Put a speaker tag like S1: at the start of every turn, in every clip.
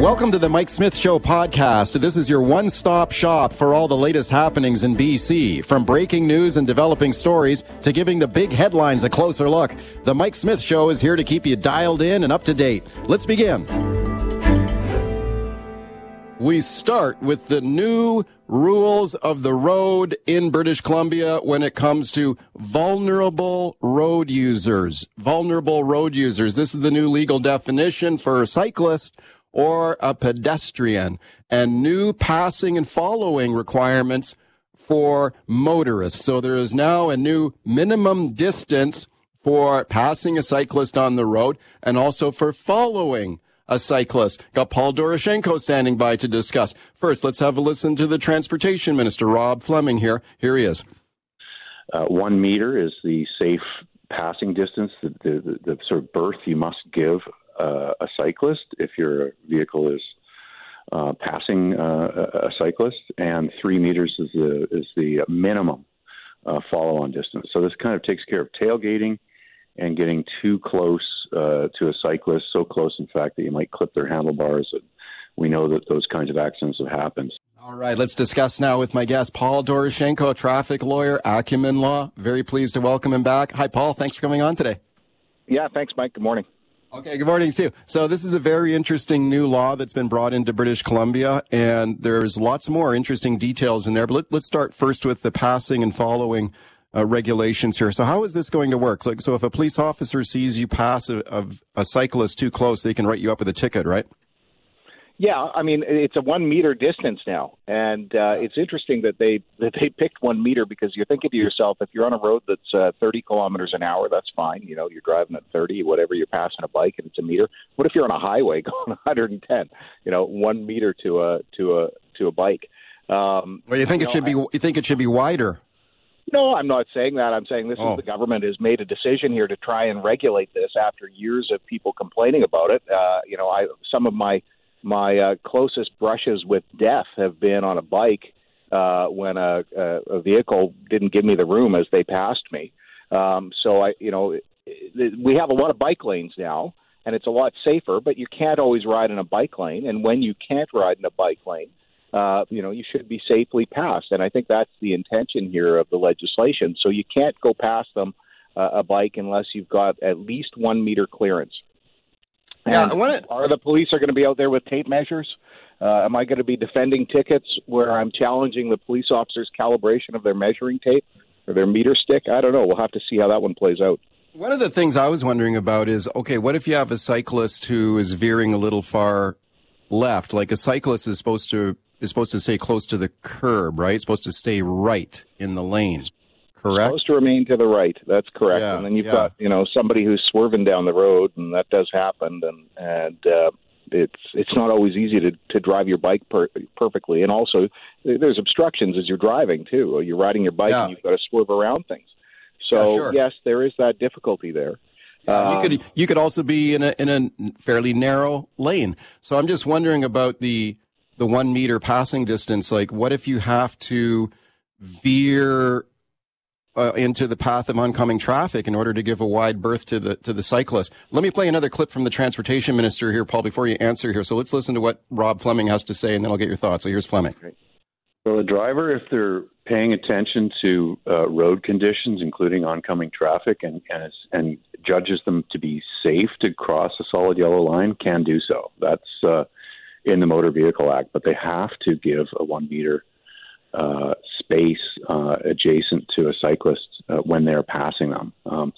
S1: Welcome to the Mike Smith Show podcast. This is your one stop shop for all the latest happenings in BC. From breaking news and developing stories to giving the big headlines a closer look, the Mike Smith Show is here to keep you dialed in and up to date. Let's begin. We start with the new rules of the road in British Columbia when it comes to vulnerable road users. Vulnerable road users. This is the new legal definition for cyclists or a pedestrian and new passing and following requirements for motorists. So there is now a new minimum distance for passing a cyclist on the road and also for following a cyclist. Got Paul Doroshenko standing by to discuss. First, let's have a listen to the Transportation Minister, Rob Fleming here. Here he is.
S2: Uh, one meter is the safe passing distance, the, the, the, sort of berth you must give uh, a cyclist if your vehicle is uh, passing uh, a cyclist, and three meters is the is the minimum uh, follow-on distance. So this kind of takes care of tailgating and getting too close uh, to a cyclist, so close, in fact, that you might clip their handlebars. And we know that those kinds of accidents have happened.
S1: All right, let's discuss now with my guest, Paul Doroshenko, traffic lawyer, Acumen Law. Very pleased to welcome him back. Hi, Paul. Thanks for coming on today.
S3: Yeah, thanks, Mike. Good morning.
S1: Okay, good morning to you. So this is a very interesting new law that's been brought into British Columbia, and there's lots more interesting details in there. But let, us start first with the passing and following uh, regulations here. So how is this going to work? Like, so if a police officer sees you pass a, a, a cyclist too close, they can write you up with a ticket, right?
S3: Yeah, I mean it's a one meter distance now, and uh, it's interesting that they that they picked one meter because you're thinking to yourself, if you're on a road that's uh, 30 kilometers an hour, that's fine. You know, you're driving at 30, whatever. You're passing a bike, and it's a meter. What if you're on a highway going 110? You know, one meter to a to a to a bike.
S1: Um, well, you think you it know, should be you think it should be wider?
S3: No, I'm not saying that. I'm saying this oh. is the government has made a decision here to try and regulate this after years of people complaining about it. Uh, you know, I some of my my uh, closest brushes with death have been on a bike uh, when a, a, vehicle didn't give me the room as they passed me. Um, so I, you know, we have a lot of bike lanes now, and it's a lot safer. But you can't always ride in a bike lane, and when you can't ride in a bike lane, uh, you know, you should be safely passed. And I think that's the intention here of the legislation. So you can't go past them uh, a bike unless you've got at least one meter clearance.
S1: Yeah, I wanna...
S3: Are the police are going to be out there with tape measures? Uh, am I going to be defending tickets where I'm challenging the police officers' calibration of their measuring tape or their meter stick? I don't know. We'll have to see how that one plays out.
S1: One of the things I was wondering about is okay, what if you have a cyclist who is veering a little far left? Like a cyclist is supposed to is supposed to stay close to the curb, right? It's supposed to stay right in the lane. Correct.
S3: Supposed to remain to the right. That's correct. Yeah, and then you've yeah. got you know somebody who's swerving down the road, and that does happen. And and uh, it's it's not always easy to to drive your bike per- perfectly. And also, there's obstructions as you're driving too. You're riding your bike, yeah. and you've got to swerve around things. So sure. yes, there is that difficulty there.
S1: Um, you could you could also be in a in a fairly narrow lane. So I'm just wondering about the the one meter passing distance. Like, what if you have to veer uh, into the path of oncoming traffic in order to give a wide berth to the to the cyclist. Let me play another clip from the transportation minister here, Paul, before you answer here. So let's listen to what Rob Fleming has to say, and then I'll get your thoughts. So here's Fleming.
S2: Well, the driver, if they're paying attention to uh, road conditions, including oncoming traffic, and and, and judges them to be safe to cross a solid yellow line, can do so. That's uh, in the Motor Vehicle Act, but they have to give a one meter uh, space uh, adjacent to a cyclist uh, when they're passing them. Um,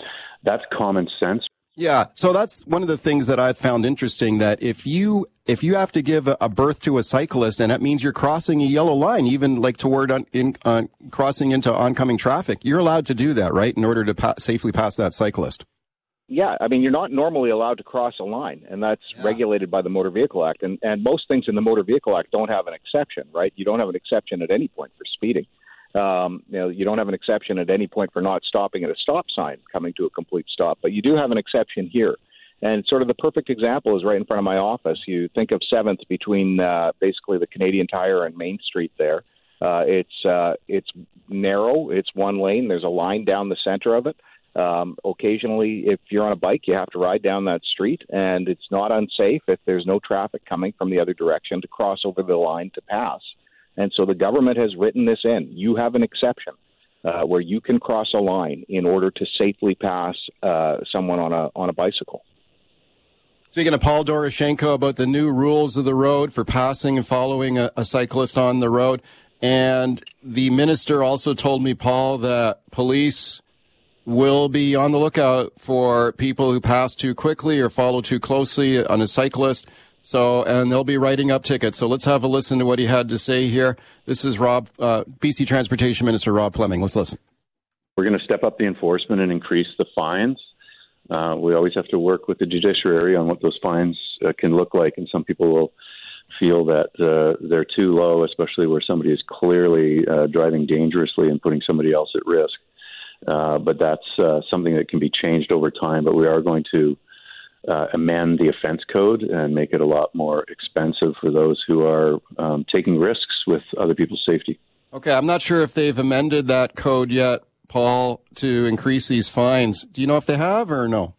S2: that's common sense.
S1: Yeah, so that's one of the things that I found interesting. That if you if you have to give a, berth to a cyclist, and that means you're crossing a yellow line, even like toward on, in, uh, crossing into oncoming traffic, you're allowed to do that, right? In order to pa- safely pass that cyclist.
S3: Yeah, I mean, you're not normally allowed to cross a line, and that's yeah. regulated by the Motor Vehicle Act. And, and most things in the Motor Vehicle Act don't have an exception, right? You don't have an exception at any point for speeding. Um, you know, you don't have an exception at any point for not stopping at a stop sign, coming to a complete stop, but you do have an exception here. And sort of the perfect example is right in front of my office. You think of Seventh between uh, basically the Canadian Tire and Main Street there. Uh, it's uh, it's narrow. It's one lane. There's a line down the center of it. Um, occasionally, if you're on a bike, you have to ride down that street, and it's not unsafe if there's no traffic coming from the other direction to cross over the line to pass. And so the government has written this in. You have an exception uh, where you can cross a line in order to safely pass uh, someone on a on a bicycle.
S1: Speaking of Paul Doroshenko about the new rules of the road for passing and following a, a cyclist on the road, and the minister also told me, Paul, that police will be on the lookout for people who pass too quickly or follow too closely on a cyclist. So, and they'll be writing up tickets. So let's have a listen to what he had to say here. This is Rob, uh, BC Transportation Minister Rob Fleming. Let's listen.
S2: We're going to step up the enforcement and increase the fines. Uh, we always have to work with the judiciary on what those fines uh, can look like, and some people will feel that uh, they're too low, especially where somebody is clearly uh, driving dangerously and putting somebody else at risk. Uh, but that's uh, something that can be changed over time. But we are going to uh, amend the offense code and make it a lot more expensive for those who are um, taking risks with other people's safety.
S1: Okay, I'm not sure if they've amended that code yet, Paul, to increase these fines. Do you know if they have or no?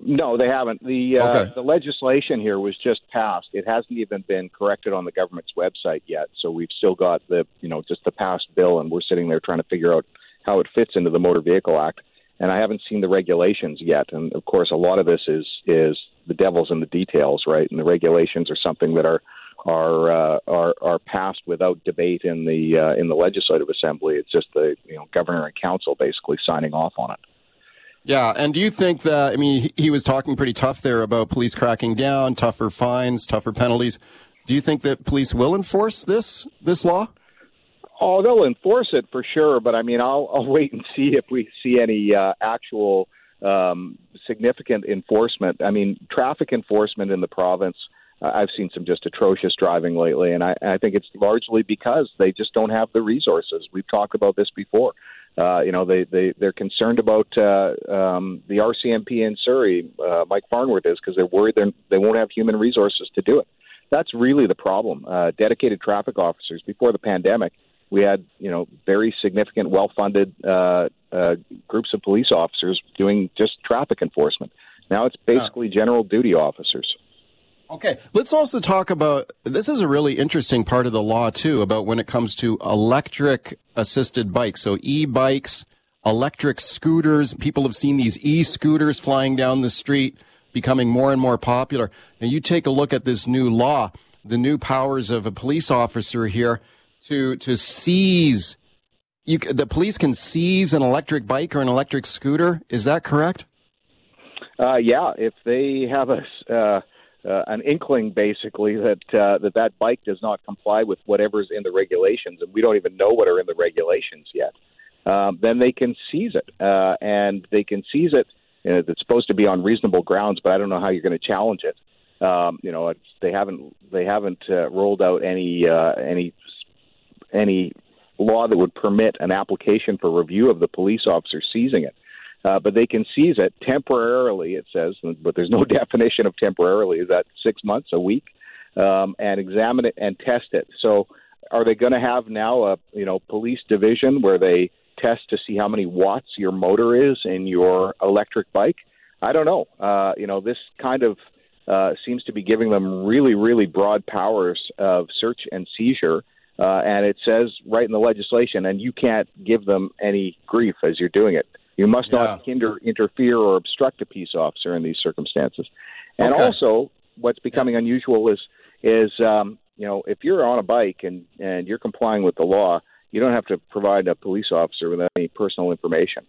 S3: No, they haven't. The uh, okay. the legislation here was just passed. It hasn't even been corrected on the government's website yet. So we've still got the you know just the passed bill, and we're sitting there trying to figure out how it fits into the Motor Vehicle Act and I haven't seen the regulations yet. And of course, a lot of this is is the devil's in the details, right? And the regulations are something that are are uh, are are passed without debate in the uh, in the legislative assembly. It's just the you know governor and council basically signing off on it.
S1: Yeah, and do you think that? I mean, he was talking pretty tough there about police cracking down, tougher fines, tougher penalties. Do you think that police will enforce this this law?
S3: Oh, they'll enforce it for sure, but I mean, I'll I'll wait and see if we see any uh, actual um, significant enforcement. I mean, traffic enforcement in the province. Uh, I've seen some just atrocious driving lately, and I, I think it's largely because they just don't have the resources. We've talked about this before. Uh, you know, they they they're concerned about uh, um, the RCMP in Surrey. Uh, Mike Farnworth is because they're worried they're, they won't have human resources to do it. That's really the problem. Uh, dedicated traffic officers before the pandemic we had you know very significant, well-funded uh, uh, groups of police officers doing just traffic enforcement. Now it's basically yeah. general duty officers.
S1: Okay, let's also talk about this is a really interesting part of the law too about when it comes to electric assisted bikes. So e-bikes, electric scooters. People have seen these e-scooters flying down the street becoming more and more popular. And you take a look at this new law, the new powers of a police officer here to to seize. You, the police can seize an electric bike or an electric scooter. Is that correct?
S3: Uh, yeah, if they have a uh, uh, an inkling, basically that uh, that that bike does not comply with whatever's in the regulations, and we don't even know what are in the regulations yet, um, then they can seize it, uh, and they can seize it. You know, it's supposed to be on reasonable grounds, but I don't know how you're going to challenge it. Um, you know, they haven't they haven't uh, rolled out any any any law that would permit an application for review of the police officer seizing it. Uh, but they can seize it temporarily, it says, but there's no definition of temporarily. Is that six months, a week? Um, and examine it and test it. So, are they going to have now a you know police division where they test to see how many watts your motor is in your electric bike? I don't know. Uh, you know, this kind of uh, seems to be giving them really, really broad powers of search and seizure uh, and it says right in the legislation, and you can't give them any grief as you're doing it. You must yeah. not hinder, interfere, or obstruct a peace officer in these circumstances. And okay. also, what's becoming yeah. unusual is is um, you know if you're on a bike and and you're complying with the law, you don't have to provide a police officer with any personal information.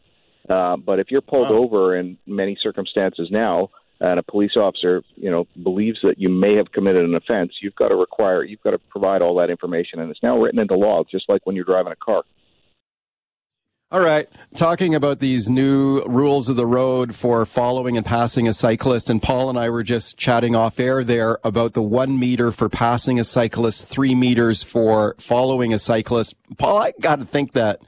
S3: Uh, but if you're pulled over in many circumstances now, and a police officer, you know, believes that you may have committed an offense, you've got to require, you've got to provide all that information, and it's now written into law, just like when you're driving a car.
S1: All right. Talking about these new rules of the road for following and passing a cyclist. And Paul and I were just chatting off air there about the one meter for passing a cyclist, three meters for following a cyclist. Paul, I got to think that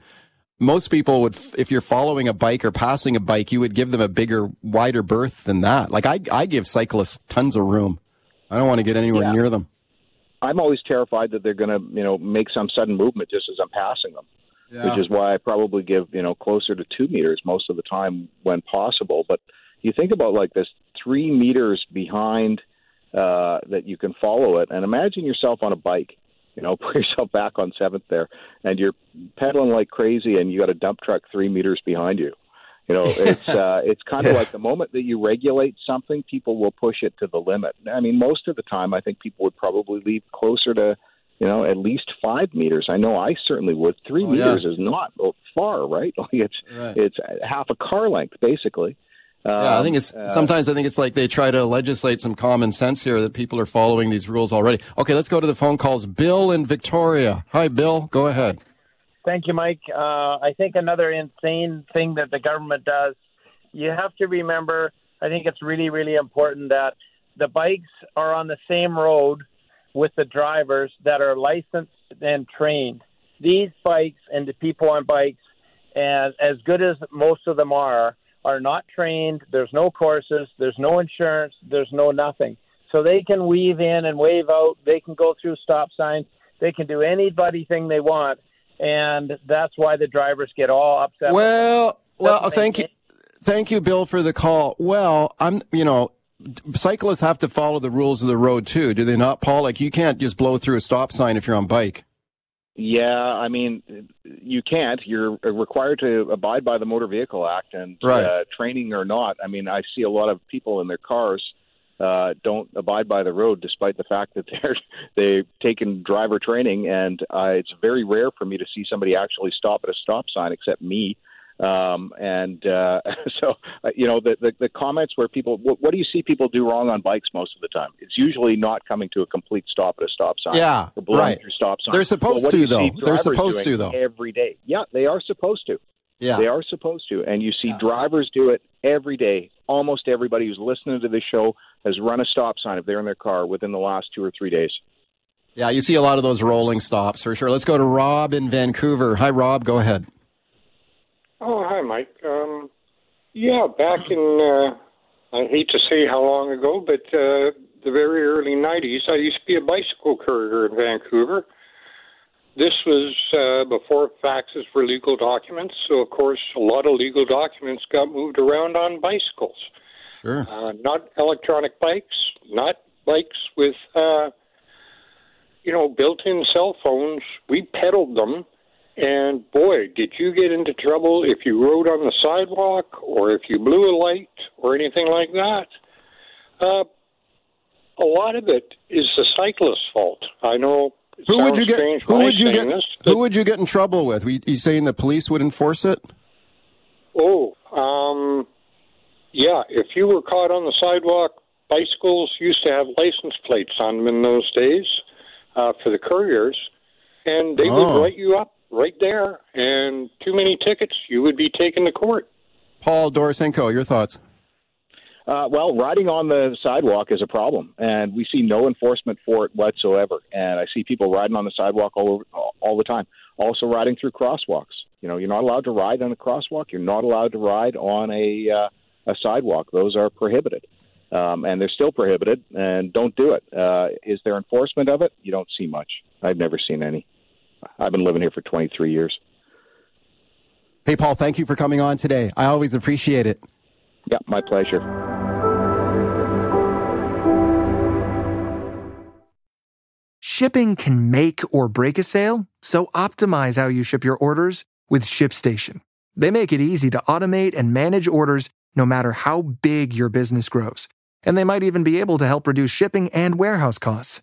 S1: most people would, if you're following a bike or passing a bike, you would give them a bigger, wider berth than that. Like I, I give cyclists tons of room. I don't want to get anywhere yeah. near them.
S3: I'm always terrified that they're going to, you know, make some sudden movement just as I'm passing them yeah. which is why I probably give you know closer to two meters most of the time when possible. But you think about like this three meters behind uh, that you can follow it, and imagine yourself on a bike. You know, put yourself back on seventh there, and you're pedaling like crazy, and you got a dump truck three meters behind you. You know, it's uh, it's kind of like the moment that you regulate something, people will push it to the limit. I mean, most of the time, I think people would probably leave closer to you know, at least five meters. I know I certainly would. Three oh, meters yeah. is not far, right? Like it's right. it's half a car length, basically.
S1: Yeah, I think it's uh, sometimes I think it's like they try to legislate some common sense here that people are following these rules already. Okay, let's go to the phone calls. Bill in Victoria. Hi, Bill. Go ahead.
S4: Thank you, Mike. Uh, I think another insane thing that the government does, you have to remember. I think it's really, really important that the bikes are on the same road with the drivers that are licensed and trained. These bikes and the people on bikes, as as good as most of them are, are not trained. There's no courses. There's no insurance. There's no nothing. So they can weave in and wave out. They can go through stop signs. They can do anybody thing they want, and that's why the drivers get all upset.
S1: Well, well, thank you, thank you, Bill, for the call. Well, I'm, you know, cyclists have to follow the rules of the road too, do they not, Paul? Like you can't just blow through a stop sign if you're on bike.
S3: Yeah, I mean, you can't. You're required to abide by the Motor Vehicle Act, and right. uh, training or not. I mean, I see a lot of people in their cars uh, don't abide by the road, despite the fact that they're they've taken driver training, and uh, it's very rare for me to see somebody actually stop at a stop sign, except me. Um, and uh, so, uh, you know, the, the, the comments where people, what, what, do you see people do wrong on bikes most of the time? It's usually not coming to a complete stop at a stop sign.
S1: Yeah, right.
S3: stop sign.
S1: They're supposed well, to, though. They're supposed to, though.
S3: Every day. Yeah, they are supposed to.
S1: Yeah.
S3: They are supposed to. And you see yeah. drivers do it every day. Almost everybody who's listening to this show has run a stop sign if they're in their car within the last two or three days.
S1: Yeah, you see a lot of those rolling stops for sure. Let's go to Rob in Vancouver. Hi, Rob. Go ahead.
S5: Oh, hi, Mike. Um, yeah, back in, uh, I hate to say how long ago, but uh, the very early 90s, I used to be a bicycle courier in Vancouver. This was uh, before faxes were legal documents, so of course, a lot of legal documents got moved around on bicycles.
S1: Sure.
S5: Uh, not electronic bikes, not bikes with, uh, you know, built in cell phones. We pedaled them and boy, did you get into trouble if you rode on the sidewalk or if you blew a light or anything like that. Uh, a lot of it is the cyclist's fault. I know.
S1: Who would you get? Who would you get? This, who would you get in trouble with? Are you saying the police would enforce it?
S5: Oh, um, yeah. If you were caught on the sidewalk, bicycles used to have license plates on them in those days uh, for the couriers, and they oh. would write you up right there, and too many tickets, you would be taken to court.
S1: Paul Doroshenko, your thoughts?
S3: Uh, well, riding on the sidewalk is a problem, and we see no enforcement for it whatsoever. And I see people riding on the sidewalk all over, all the time. Also, riding through crosswalks. You know, you're not allowed to ride on a crosswalk. You're not allowed to ride on a uh, a sidewalk. Those are prohibited, um, and they're still prohibited. And don't do it. Uh, is there enforcement of it? You don't see much. I've never seen any. I've been living here for 23 years.
S1: Hey, Paul, thank you for coming on today. I always appreciate it.
S3: Yeah, my pleasure.
S6: Shipping can make or break a sale, so optimize how you ship your orders with ShipStation. They make it easy to automate and manage orders no matter how big your business grows. And they might even be able to help reduce shipping and warehouse costs.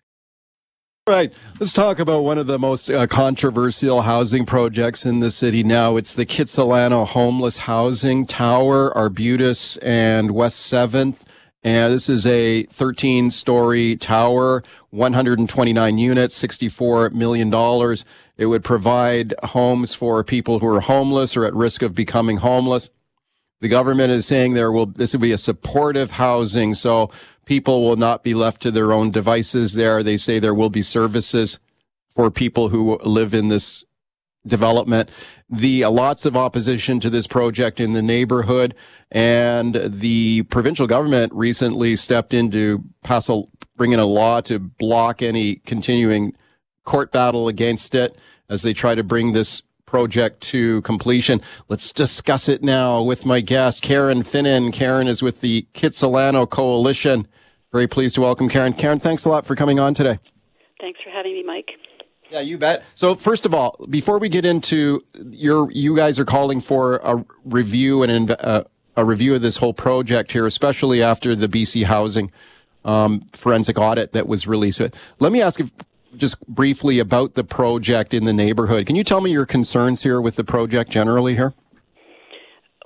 S1: Right, let's talk about one of the most uh, controversial housing projects in the city now. It's the Kitsilano Homeless Housing Tower, Arbutus and West 7th. And this is a 13 story tower, 129 units, $64 million. It would provide homes for people who are homeless or at risk of becoming homeless. The government is saying there will, this will be a supportive housing. So people will not be left to their own devices there. They say there will be services for people who live in this development. The uh, lots of opposition to this project in the neighborhood, and the provincial government recently stepped in to pass a bring in a law to block any continuing court battle against it as they try to bring this project to completion. Let's discuss it now with my guest, Karen Finnan. Karen is with the Kitsilano Coalition. Very pleased to welcome Karen. Karen, thanks a lot for coming on today.
S7: Thanks for having me, Mike.
S1: Yeah, you bet. So first of all, before we get into your, you guys are calling for a review and uh, a review of this whole project here, especially after the BC Housing um, forensic audit that was released. Let me ask you just briefly about the project in the neighborhood. Can you tell me your concerns here with the project generally here?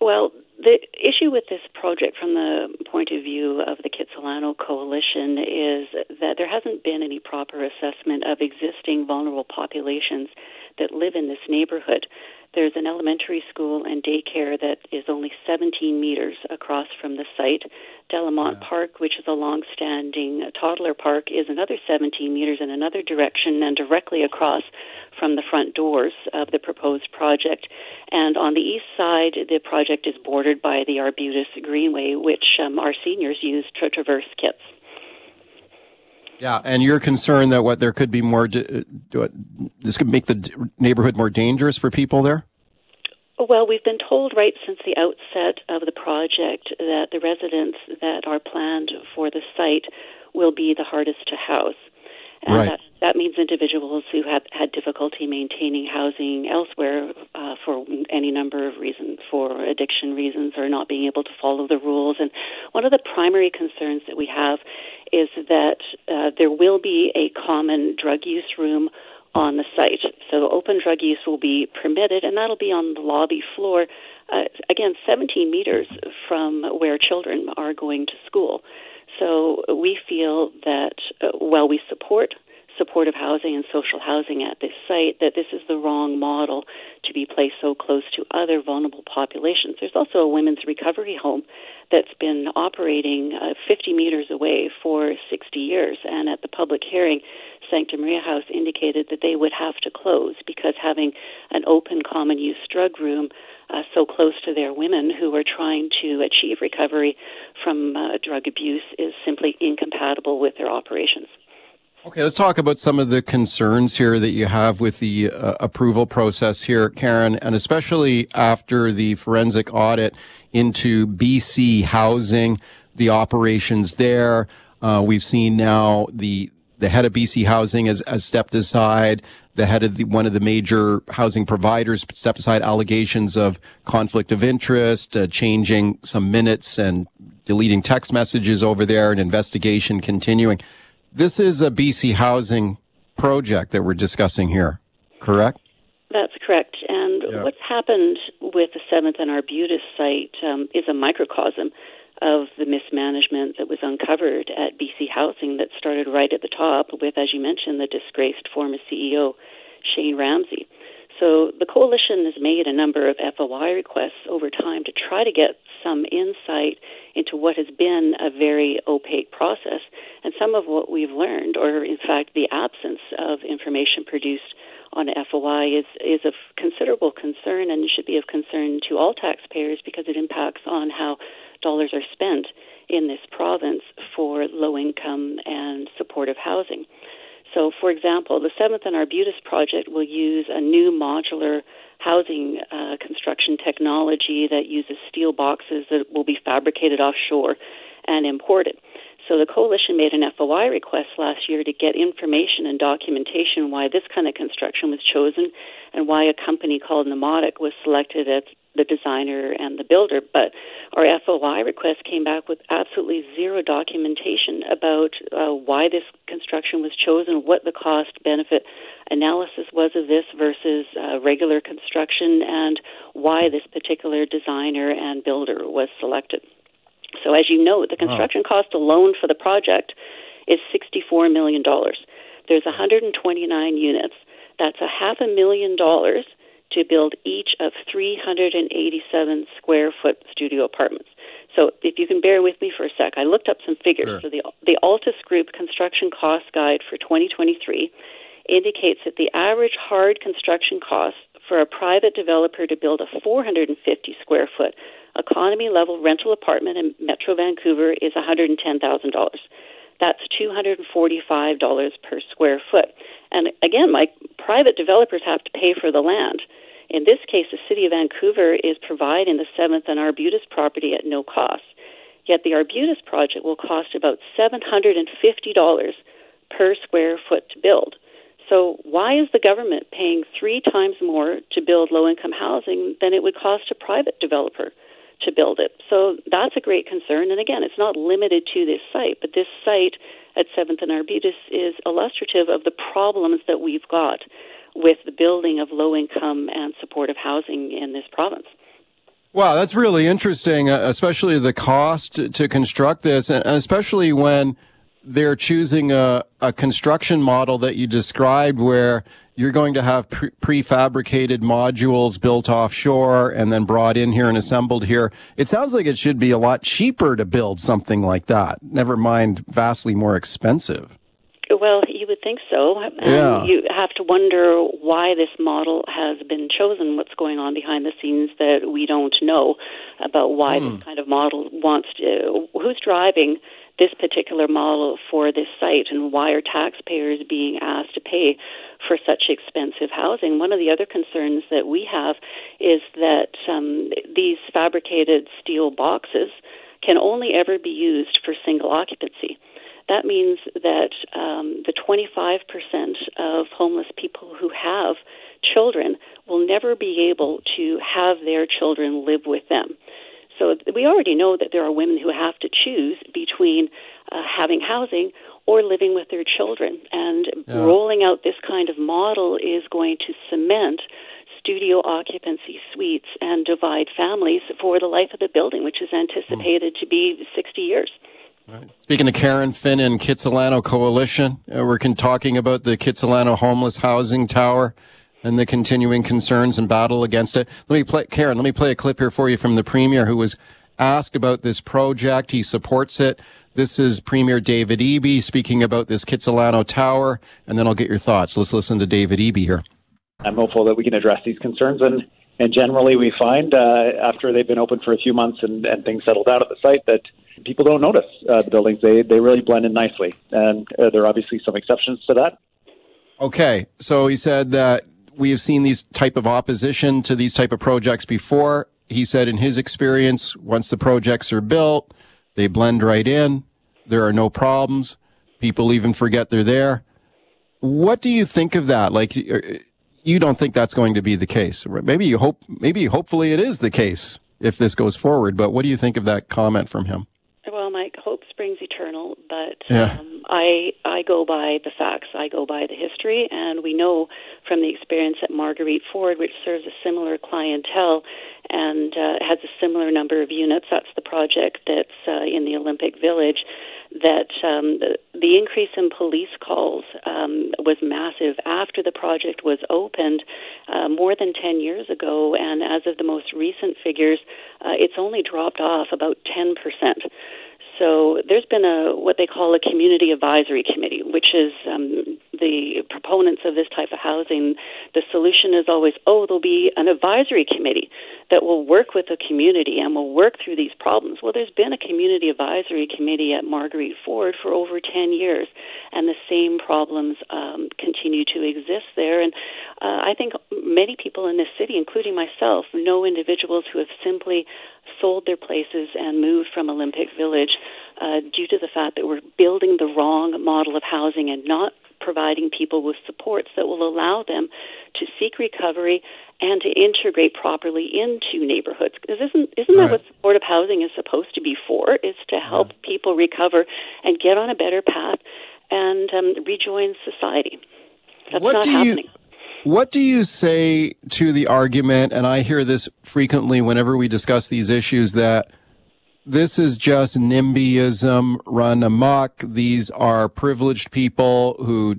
S7: Well, the issue with this project, from the point of view of the Kitsilano Coalition, is that there hasn't been any proper assessment of existing vulnerable populations that live in this neighborhood. There's an elementary school and daycare that is only 17 meters across from the site. Delamont yeah. Park, which is a long-standing toddler park, is another 17 meters in another direction and directly across from the front doors of the proposed project. And on the east side, the project is bordered by the Arbutus Greenway, which um, our seniors use to traverse kits.
S1: Yeah, and you're concerned that what there could be more. This could make the neighborhood more dangerous for people there.
S7: Well, we've been told right since the outset of the project that the residents that are planned for the site will be the hardest to house. And
S1: right.
S7: that, that means individuals who have had difficulty maintaining housing elsewhere uh, for any number of reasons, for addiction reasons or not being able to follow the rules. And one of the primary concerns that we have is that uh, there will be a common drug use room on the site. So open drug use will be permitted, and that'll be on the lobby floor, uh, again, 17 meters from where children are going to school. So we feel that uh, while we support supportive housing and social housing at this site, that this is the wrong model to be placed so close to other vulnerable populations. There's also a women's recovery home that's been operating uh, 50 meters away for 60 years, and at the public hearing, Sancta Maria House indicated that they would have to close because having an open common use drug room uh, so close to their women who are trying to achieve recovery from uh, drug abuse is simply incompatible with their operations.
S1: Okay, let's talk about some of the concerns here that you have with the uh, approval process here, Karen, and especially after the forensic audit into BC housing, the operations there. Uh, we've seen now the the head of BC Housing has, has stepped aside. The head of the, one of the major housing providers stepped aside allegations of conflict of interest, uh, changing some minutes and deleting text messages over there, an investigation continuing. This is a BC Housing project that we're discussing here, correct?
S7: That's correct. And yeah. what's happened with the Seventh and Arbutus site um, is a microcosm of the mismanagement that was uncovered at BC Housing that started right at the top with, as you mentioned, the disgraced former CEO, Shayne Ramsay. So the coalition has made a number of FOI requests over time to try to get some insight into what has been a very opaque process. And some of what we've learned, or in fact the absence of information produced on FOI, is, is of considerable concern and should be of concern to all taxpayers because it impacts on how dollars are spent in this province for low income and supportive housing. So, for example, the 7th and Arbutus project will use a new modular housing uh, construction technology that uses steel boxes that will be fabricated offshore and imported. So the coalition made an FOI request last year to get information and documentation why this kind of construction was chosen and why a company called Nomodic was selected as the designer and the builder. But our FOI request came back with absolutely zero documentation about uh, why this construction was chosen, what the cost benefit analysis was of this versus uh, regular construction, and why this particular designer and builder was selected. So, as you know, the construction wow. cost alone for the project is $64 million. There's 129 units. That's a half a million dollars to build each of 387 square foot studio apartments. So, if you can bear with me for a sec, I looked up some figures. Sure. So, the, the Altus Group Construction Cost Guide for 2023 indicates that the average hard construction cost for a private developer to build a 450 square foot economy level rental apartment in Metro Vancouver is $110,000. That's $245 per square foot. And again, my private developers have to pay for the land. In this case, the City of Vancouver is providing the 7th and Arbutus property at no cost. Yet the Arbutus project will cost about $750 per square foot to build. So, why is the government paying three times more to build low income housing than it would cost a private developer to build it? So, that's a great concern. And again, it's not limited to this site, but this site at 7th and Arbutus is illustrative of the problems that we've got with the building of low income and supportive housing in this province.
S1: Wow, that's really interesting, uh, especially the cost to construct this, and especially when they're choosing a, a construction model that you described where you're going to have pre- prefabricated modules built offshore and then brought in here and assembled here. It sounds like it should be a lot cheaper to build something like that. Never mind vastly more expensive.
S7: Well, you would think so.
S1: Yeah.
S7: you have to wonder why this model has been chosen, what's going on behind the scenes that we don't know about why hmm. this kind of model wants to. Who's driving this particular model for this site and why are taxpayers being asked to pay for such expensive housing? One of the other concerns that we have is that um, these fabricated steel boxes can only ever be used for single occupancy. That means that um, the 25% of homeless people who have children will never be able to have their children live with them. So we already know that there are women who have to choose between uh, having housing or living with their children. And yeah. rolling out this kind of model is going to cement studio occupancy suites and divide families for the life of the building, which is anticipated mm. to be 60 years.
S1: Right. Speaking of Karen Finn and Kitsilano Coalition, uh, we're talking about the Kitsilano Homeless Housing Tower and the continuing concerns and battle against it. Let me play, Karen, let me play a clip here for you from the Premier who was asked about this project. He supports it. This is Premier David Eby speaking about this Kitsilano Tower, and then I'll get your thoughts. Let's listen to David Eby here.
S8: I'm hopeful that we can address these concerns and and generally we find uh, after they've been open for a few months and, and things settle down at the site that people don't notice uh, the buildings. They they really blend in nicely, and uh, there are obviously some exceptions to that.
S1: Okay, so he said that we have seen these type of opposition to these type of projects before. He said in his experience, once the projects are built, they blend right in. There are no problems. People even forget they're there. What do you think of that? Like, uh, you don't think that's going to be the case. Maybe you hope, maybe hopefully it is the case if this goes forward. But what do you think of that comment from him?
S7: Well, Mike, hope springs eternal, but
S1: yeah.
S7: um, I I go by the facts. I go by the history, and we know from the experience at Marguerite Ford, which serves a similar clientele and uh, has a similar number of units. That's the project that's uh, in the Olympic Village. That um, the, the increase in police calls um, was massive after the project was opened uh, more than 10 years ago, and as of the most recent figures, uh, it's only dropped off about 10 percent. So there's been a what they call a community advisory committee, which is um, the proponents of this type of housing. The solution is always, oh, there'll be an advisory committee that will work with the community and will work through these problems. Well, there's been a community advisory committee at Marguerite Ford for over 10 years, and the same problems um, continue to exist there. And uh, I think many people in this city, including myself, know individuals who have simply sold their places and moved from Olympic Village uh, due to the fact that we're building the wrong model of housing and not providing people with supports that will allow them to seek recovery and to integrate properly into neighborhoods. Because isn't isn't right. that what supportive housing is supposed to be for? Is to help yeah. people recover and get on a better path and um, rejoin society. That's
S1: what
S7: not
S1: do
S7: happening.
S1: You, what do you say to the argument? And I hear this frequently whenever we discuss these issues that this is just NIMBYism run amok. These are privileged people who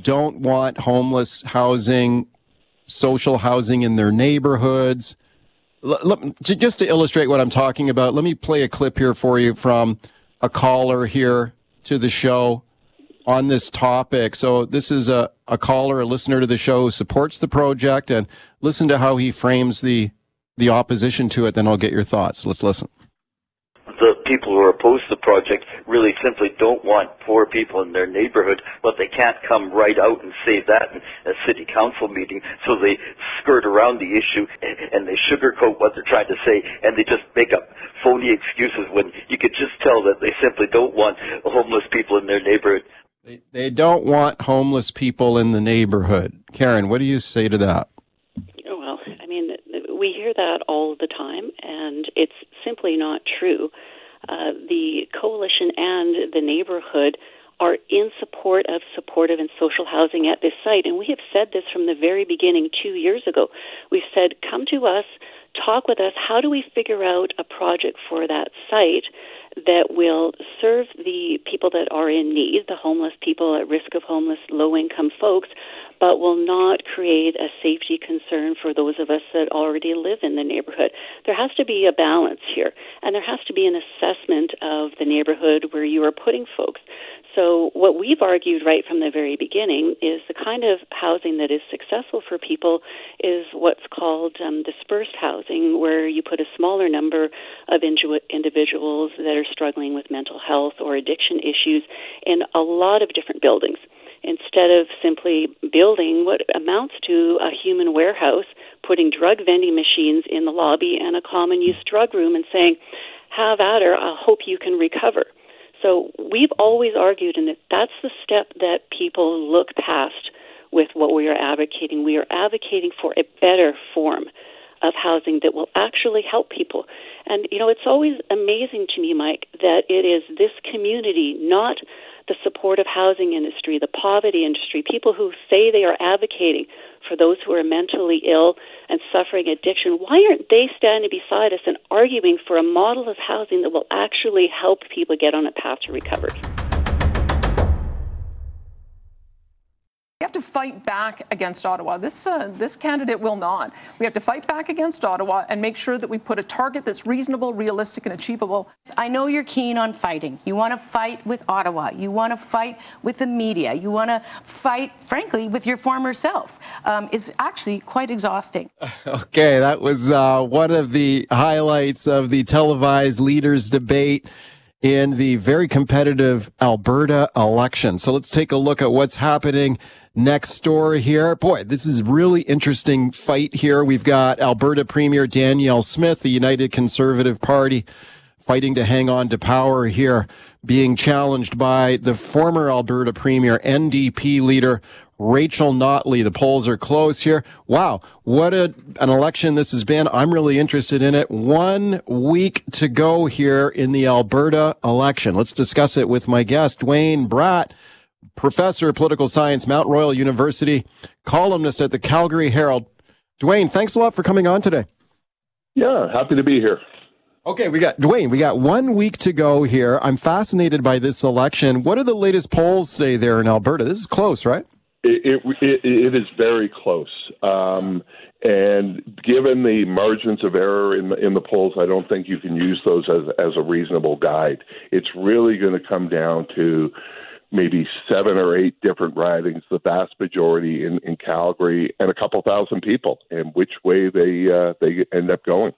S1: don't want homeless housing, social housing in their neighborhoods. L- just to illustrate what I'm talking about, let me play a clip here for you from a caller here to the show on this topic. So this is a, a caller, a listener to the show who supports the project and listen to how he frames the, the opposition to it. Then I'll get your thoughts. Let's listen
S9: the people who are opposed to the project really simply don't want poor people in their neighborhood, but they can't come right out and say that in a city council meeting, so they skirt around the issue and they sugarcoat what they're trying to say, and they just make up phony excuses when you could just tell that they simply don't want homeless people in their neighborhood.
S1: They, they don't want homeless people in the neighborhood. Karen, what do you say to that?
S7: Well, I mean, we hear that all the time, and it's simply not true. Uh, the coalition and the neighborhood are in support of supportive and social housing at this site. And we have said this from the very beginning two years ago. We've said, come to us, talk with us. How do we figure out a project for that site that will serve the people that are in need, the homeless people at risk of homeless, low income folks, but will not create a safety concern for those of us that already live in the neighborhood. There has to be a balance here, and there has to be an assessment of the neighborhood where you are putting folks. So, what we've argued right from the very beginning is the kind of housing that is successful for people is what's called um, dispersed housing, where you put a smaller number of individuals that are struggling with mental health or addiction issues in a lot of different buildings instead of simply building what amounts to a human warehouse, putting drug vending machines in the lobby and a common use drug room and saying, have at her, I hope you can recover. So we've always argued, and that's the step that people look past with what we are advocating. We are advocating for a better form of housing that will actually help people. And, you know, it's always amazing to me, Mike, that it is this community, not the supportive housing industry, the poverty industry, people who say they are advocating for those who are mentally ill and suffering addiction, why aren't they standing beside us and arguing for a model of housing that will actually help people get on a path to recovery?
S10: Have to fight back against Ottawa. This, uh, this candidate will not. We have to fight back against Ottawa and make sure that we put a target that's reasonable, realistic, and achievable.
S11: I know you're keen on fighting. You want to fight with Ottawa. You want to fight with the media. You want to fight, frankly, with your former self. Um, it's actually quite exhausting.
S1: Okay, that was uh, one of the highlights of the televised leaders debate in the very competitive Alberta election. So let's take a look at what's happening next door here. Boy, this is really interesting fight here. We've got Alberta Premier Danielle Smith, the United Conservative Party, fighting to hang on to power here, being challenged by the former Alberta Premier NDP leader Rachel Notley. The polls are close here. Wow, what a, an election this has been. I'm really interested in it. One week to go here in the Alberta election. Let's discuss it with my guest, Duane Bratt, professor of political science, Mount Royal University, columnist at the Calgary Herald. Duane, thanks a lot for coming on today.
S12: Yeah, happy to be here.
S1: Okay, we got Duane. We got one week to go here. I'm fascinated by this election. What do the latest polls say there in Alberta? This is close, right?
S12: It, it, it is very close. Um, and given the margins of error in the, in the polls, I don't think you can use those as, as a reasonable guide. It's really going to come down to maybe seven or eight different ridings, the vast majority in, in Calgary, and a couple thousand people, and which way they uh, they end up going.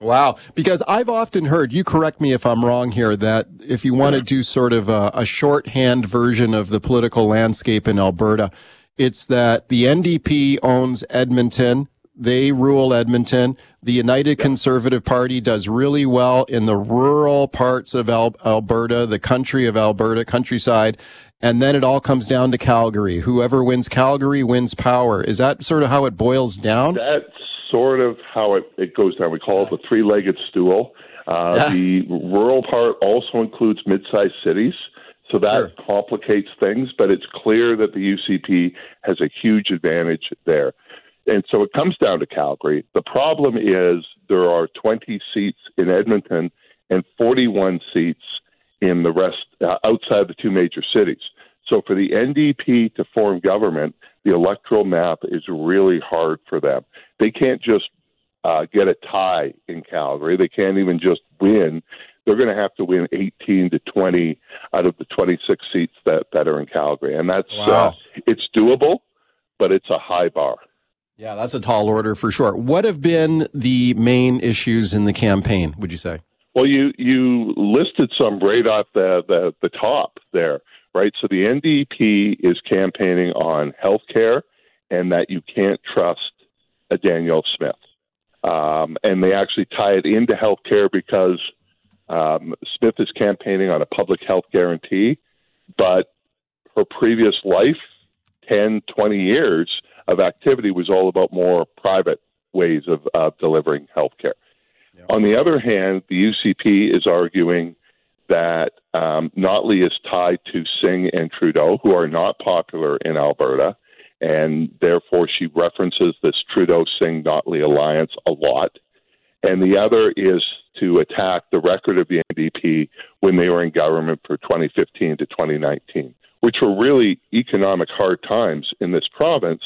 S1: Wow. Because I've often heard, you correct me if I'm wrong here, that if you want to do sort of a, a, shorthand version of the political landscape in Alberta, it's that the NDP owns Edmonton. They rule Edmonton. The United Conservative Party does really well in the rural parts of Al- Alberta, the country of Alberta, countryside. And then it all comes down to Calgary. Whoever wins Calgary wins power. Is that sort of how it boils down?
S12: That's sort of how it, it goes down. We call it the three legged stool. Uh, yeah. The rural part also includes mid sized cities. So that sure. complicates things, but it's clear that the UCP has a huge advantage there. And so it comes down to Calgary. The problem is there are 20 seats in Edmonton and 41 seats in the rest uh, outside the two major cities. So for the NDP to form government, the electoral map is really hard for them. They can't just uh, get a tie in Calgary. They can't even just win. They're going to have to win 18 to 20 out of the 26 seats that, that are in Calgary, and that's uh, wow. uh, it's doable, but it's a high bar.
S1: Yeah, that's a tall order for sure. What have been the main issues in the campaign? Would you say?
S12: Well, you you listed some right off the the, the top there right? So the NDP is campaigning on health care and that you can't trust a Danielle Smith. Um, and they actually tie it into health care because um, Smith is campaigning on a public health guarantee, but her previous life, 10, 20 years of activity, was all about more private ways of, of delivering health care. On the other hand, the UCP is arguing that um, Notley is tied to Singh and Trudeau, who are not popular in Alberta, and therefore she references this Trudeau Singh Notley alliance a lot. And the other is to attack the record of the NDP when they were in government for 2015 to 2019, which were really economic hard times in this province.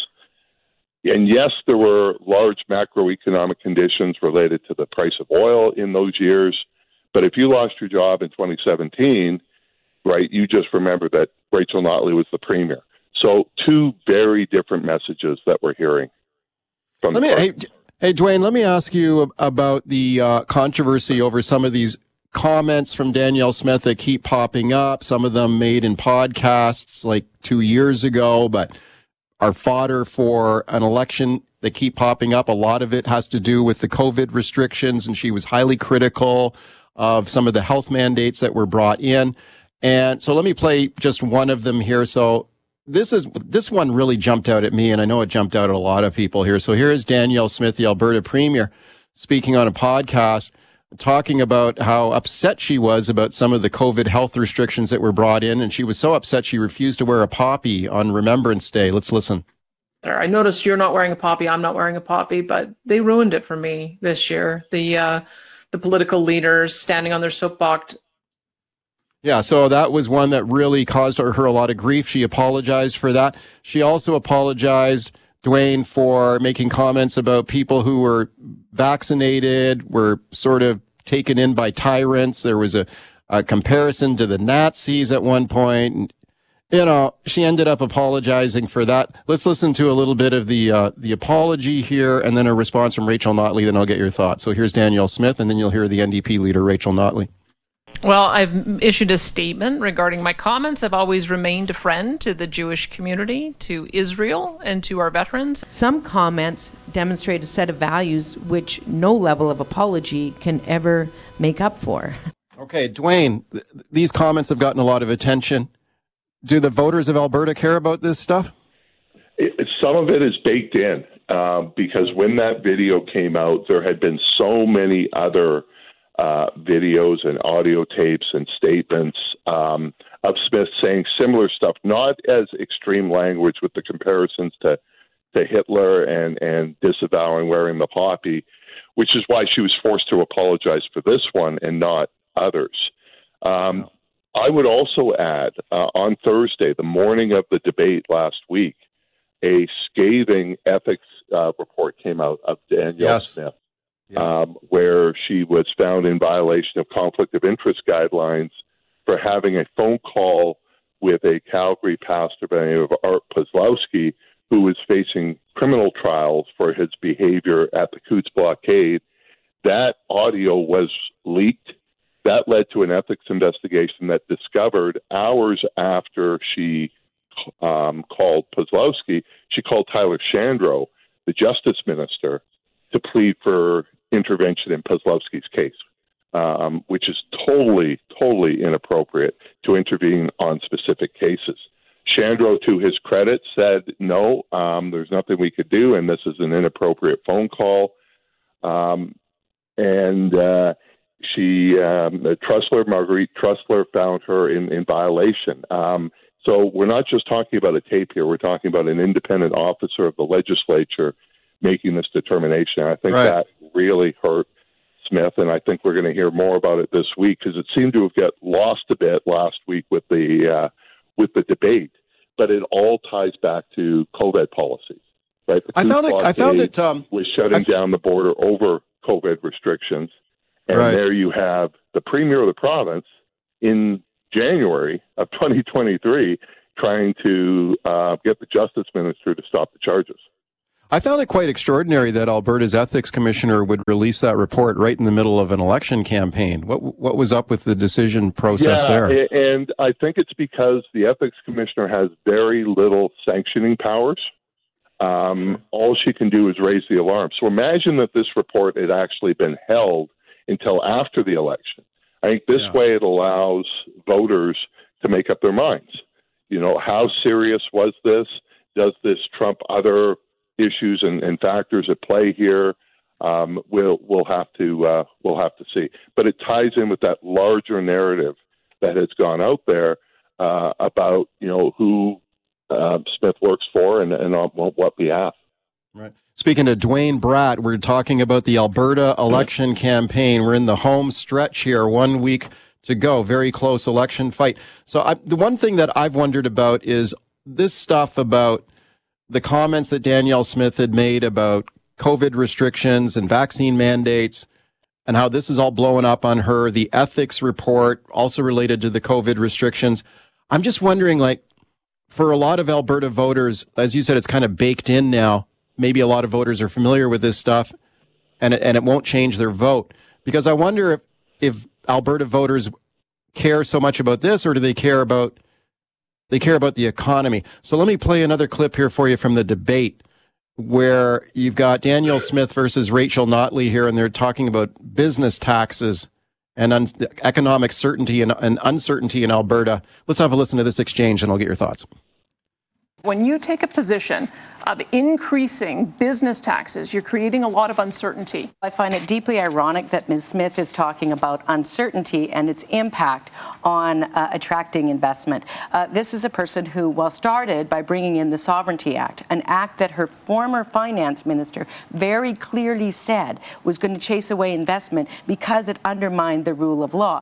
S12: And yes, there were large macroeconomic conditions related to the price of oil in those years but if you lost your job in 2017, right, you just remember that Rachel Notley was the premier. So two very different messages that we're hearing from.
S1: Let me, hey, hey, Duane, let me ask you about the uh, controversy over some of these comments from Danielle Smith that keep popping up. Some of them made in podcasts like two years ago, but are fodder for an election that keep popping up. A lot of it has to do with the COVID restrictions, and she was highly critical of some of the health mandates that were brought in. And so let me play just one of them here. So this is this one really jumped out at me, and I know it jumped out at a lot of people here. So here is Danielle Smith, the Alberta Premier, speaking on a podcast, talking about how upset she was about some of the COVID health restrictions that were brought in, and she was so upset she refused to wear a poppy on Remembrance Day. Let's listen.
S10: I noticed you're not wearing a poppy. I'm not wearing a poppy, but they ruined it for me this year. The uh, the political leaders standing on their soapbox.
S1: Yeah, so that was one that really caused her, her a lot of grief. She apologized for that. She also apologized, Duane, for making comments about people who were vaccinated, were sort of taken in by tyrants. There was a, a comparison to the Nazis at one point you know, she ended up apologizing for that. Let's listen to a little bit of the uh, the apology here, and then a response from Rachel Notley. Then I'll get your thoughts. So here's Danielle Smith, and then you'll hear the NDP leader Rachel Notley.
S10: Well, I've issued a statement regarding my comments. I've always remained a friend to the Jewish community, to Israel, and to our veterans.
S11: Some comments demonstrate a set of values which no level of apology can ever make up for.
S1: Okay, Duane, th- these comments have gotten a lot of attention do the voters of Alberta care about this stuff?
S12: It, some of it is baked in uh, because when that video came out, there had been so many other uh, videos and audio tapes and statements um, of Smith saying similar stuff, not as extreme language with the comparisons to to Hitler and and disavowing wearing the poppy, which is why she was forced to apologize for this one and not others. Um, I would also add uh, on Thursday, the morning of the debate last week, a scathing ethics uh, report came out of Danielle yes. Smith, um, where she was found in violation of conflict of interest guidelines for having a phone call with a Calgary pastor by the name of Art Pawlowski, who was facing criminal trials for his behavior at the Coutts blockade. That audio was leaked. That led to an ethics investigation that discovered hours after she um, called Pawlowski, she called Tyler Shandro, the justice minister, to plead for intervention in Pawlowski's case, um, which is totally, totally inappropriate to intervene on specific cases. Shandro, to his credit, said, no, um, there's nothing we could do, and this is an inappropriate phone call. Um, and uh, she, um, Marguerite Trusler, found her in, in violation. Um, so we're not just talking about a tape here. We're talking about an independent officer of the legislature making this determination. I think
S1: Right.
S12: that really hurt Smith, and I think we're going to hear more about it this week because it seemed to have got lost a bit last week with the uh, with the debate. But it all ties back to COVID policies, right?
S1: I found it- I found it, um,
S12: was shutting
S1: f-
S12: down the border over COVID restrictions, and
S1: Right.
S12: there you have the premier of the province in January of 2023 trying to uh, get the justice minister to stop the charges.
S1: I found it quite extraordinary that Alberta's ethics commissioner would release that report right in the middle of an election campaign. What what was up with the decision process
S12: yeah,
S1: there?
S12: and I think it's because the ethics commissioner has very little sanctioning powers. Um, all she can do is raise the alarm. So imagine that this report had actually been held until after the election. I think this way it allows voters to make up their minds. You know, how serious was this? Does this trump other issues and, and factors at play here? Um, we'll we'll have to uh, we'll have to see. But it ties in with that larger narrative that has gone out there uh, about you know who uh, Smith works for and, and on what behalf.
S1: Right. Speaking to Duane Bratt, we're talking about the Alberta election campaign. We're in the home stretch here, one week to go. Very close election fight. So I, the one thing that I've wondered about is this stuff about the comments that Danielle Smith had made about COVID restrictions and vaccine mandates and how this is all blowing up on her. The ethics report also related to the COVID restrictions. I'm just wondering, like, for a lot of Alberta voters, as you said, it's kind of baked in now. Maybe a lot of voters are familiar with this stuff and it, and it won't change their vote. Because I wonder if, if Alberta voters care so much about this or do they care about they care about the economy. So let me play another clip here for you from the debate where you've got Danielle Smith versus Rachel Notley here and they're talking about business taxes and un- economic certainty and, and uncertainty in Alberta. Let's have a listen to this exchange and I'll get your thoughts.
S10: When you take a position of increasing business taxes, you're creating a lot of uncertainty.
S11: I find it deeply ironic that Ms. Smith is talking about uncertainty and its impact on uh, attracting investment. Uh, this is a person who, well, started by bringing in the Sovereignty Act, an act that her former finance minister very clearly said was going to chase away investment because it undermined the rule of law.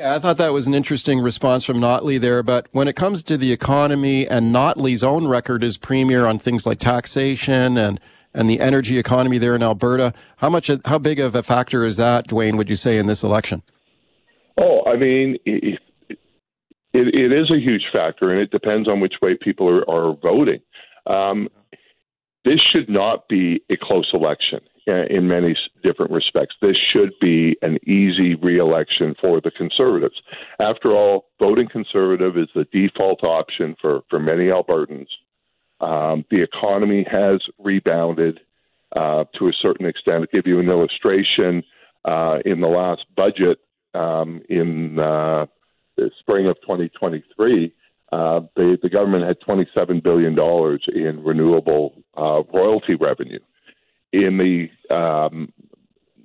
S1: Okay, I thought that was an interesting response from Notley there, but when it comes to the economy and Notley's own record as premier on things like taxation and and the energy economy there in Alberta, how much how big of a factor is that, Duane, would you say in this election?
S12: Oh, I mean, it, it, it is a huge factor, and it depends on which way people are, are voting. Um, this should not be a close election uh, in many different respects. This should be an easy reelection for the Conservatives. After all, voting Conservative is the default option for, for many Albertans. Um, the economy has rebounded uh, to a certain extent. To give you an illustration, uh, in the last budget um, in uh, the spring of 2023, uh, the, the government had $27 billion in renewable uh, royalty revenue. In the um,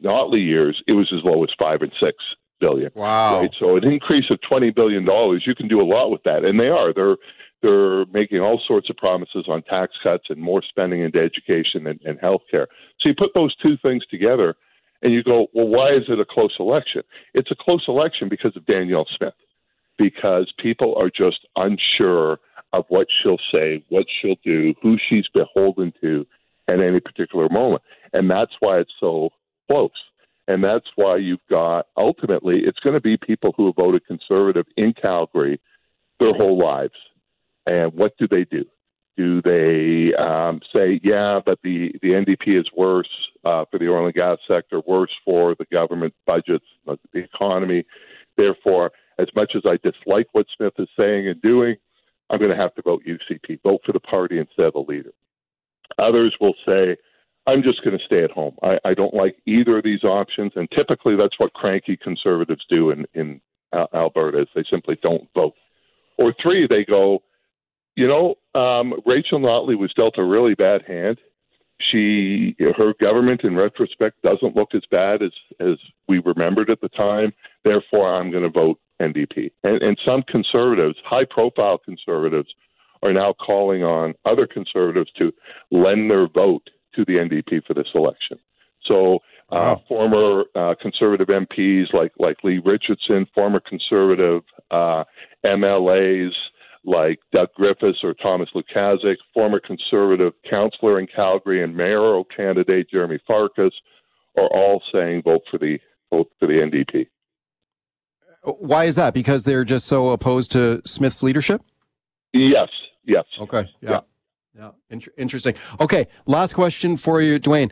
S12: Notley years, it was as low as five and six billion.
S1: Wow!
S12: Right? So an increase of twenty billion dollars, you can do a lot with that, and they are. They're they're making all sorts of promises on tax cuts and more spending into education and, and health care. So you put those two things together, and you go, well, why is it a close election? It's a close election because of Danielle Smith, because people are just unsure of what she'll say, what she'll do, who she's beholden to at any particular moment. And that's why it's so close. And that's why you've got ultimately it's going to be people who have voted conservative in Calgary their whole lives. And what do they do? Do they um, say, yeah, but the, the NDP is worse uh, for the oil and gas sector, worse for the government budgets, the economy? Therefore, as much as I dislike what Smith is saying and doing, I'm going to have to vote UCP, vote for the party instead of the leader. Others will say, I'm just going to stay at home. I, I don't like either of these options, and typically that's what cranky conservatives do in in Alberta. Is they simply don't vote. Or three, they go, you know, um, Rachel Notley was dealt a really bad hand. She, her government, in retrospect, doesn't look as bad as as we remembered at the time. Therefore, I'm going to vote NDP. And, and some conservatives, high-profile conservatives, are now calling on other conservatives to lend their vote to the NDP for this election. So, uh, wow. former uh, conservative MPs like like Lee Richardson, former conservative uh, MLAs like Doug Griffiths or Thomas Lukaszuk, former conservative councillor in Calgary and mayoral candidate Jeremy Farkas, are all saying vote for the vote for the NDP.
S1: Why is that? Because they're just so opposed to Smith's leadership?
S12: Yes. Yes.
S1: Okay. Yeah. yeah. Yeah, Inter- interesting. Okay, last question for you, Duane.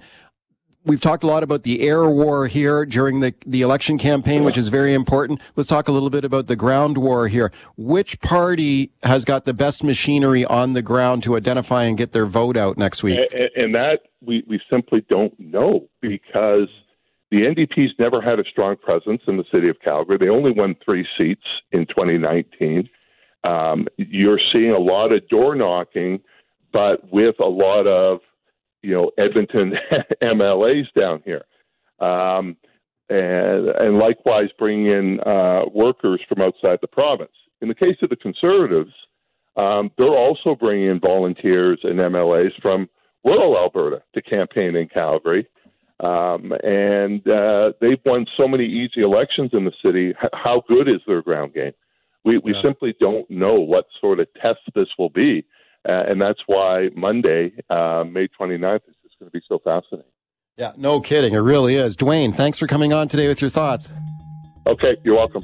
S1: We've talked a lot about the air war here during the, the election campaign, yeah. which is very important. Let's talk a little bit about the ground war here. Which party has got the best machinery on the ground to identify and get their vote out next week?
S12: And, and that we, we simply don't know because the NDP's never had a strong presence in the city of Calgary. They only won three seats in 2019. Um, you're seeing a lot of door knocking but with a lot of you know Edmonton MLAs down here, um, and and likewise bringing in uh, workers from outside the province. In the case of the Conservatives, um, they're also bringing in volunteers and MLAs from rural Alberta to campaign in Calgary. Um, and uh, they've won so many easy elections in the city. how good is their ground game? We, we yeah. simply don't know what sort of test this will be. Uh, and that's why Monday, uh, May 29th, is just going to be so fascinating.
S1: Yeah, no kidding. It really is. Duane, thanks for coming on today with your thoughts.
S12: Okay, you're welcome.